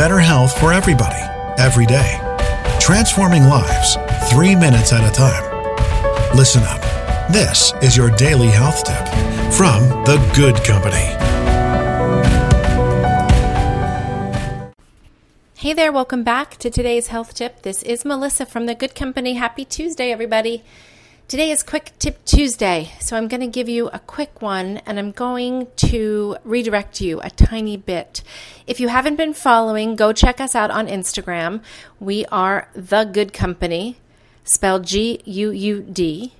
better health for everybody, every day. Transforming lives, three minutes at a time. Listen up. This is your daily health tip from The Guud Company. Hey there, welcome back to today's health tip. This is Melissa from The Guud Company. Happy Tuesday, everybody. Today is Quick Tip Tuesday, so I'm going to give you a quick one and I'm going to redirect you a tiny bit. If you haven't been following, go check us out on Instagram. We are The Guud Company, spelled G U U D.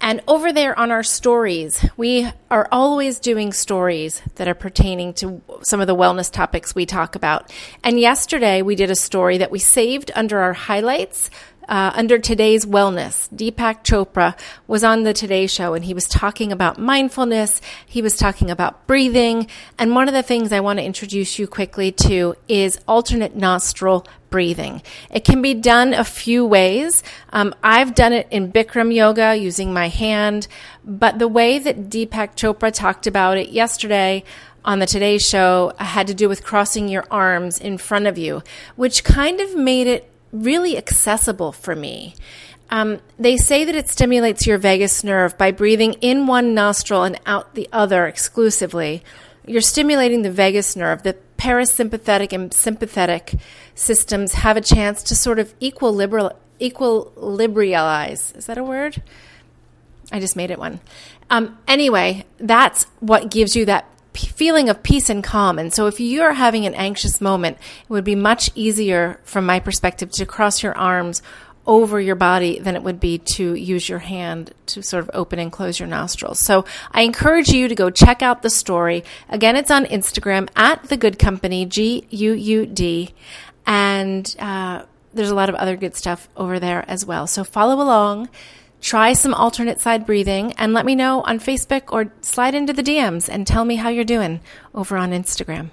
And over there on our stories, we are always doing stories that are pertaining to some of the wellness topics we talk about. And yesterday we did a story that we saved under our highlights uh, under today's wellness. Deepak Chopra was on the Today Show and he was talking about mindfulness. He was talking about breathing. And one of the things I want to introduce you quickly to is alternate nostril breathing. It can be done a few ways. Um, I've done it in Bikram yoga using my hand, but the way that Deepak Chopra talked about it yesterday on the Today Show had to do with crossing your arms in front of you, which kind of made it really accessible for me. Um, they say that it stimulates your vagus nerve by breathing in one nostril and out the other exclusively. You're stimulating the vagus nerve. The parasympathetic and sympathetic systems have a chance to sort of equilibrialize. Is that a word? I just made it one. Um, anyway, that's what gives you that feeling of peace and calm. And so, if you're having an anxious moment, it would be much easier, from my perspective, to cross your arms over your body than it would be to use your hand to sort of open and close your nostrils. So I encourage you to go check out the story. Again, it's on Instagram at the Guud Company, G U U D, and uh, there's a lot of other good stuff over there as well. So follow along. Try some alternate side breathing and let me know on Facebook or slide into the DMs and tell me how you're doing over on Instagram.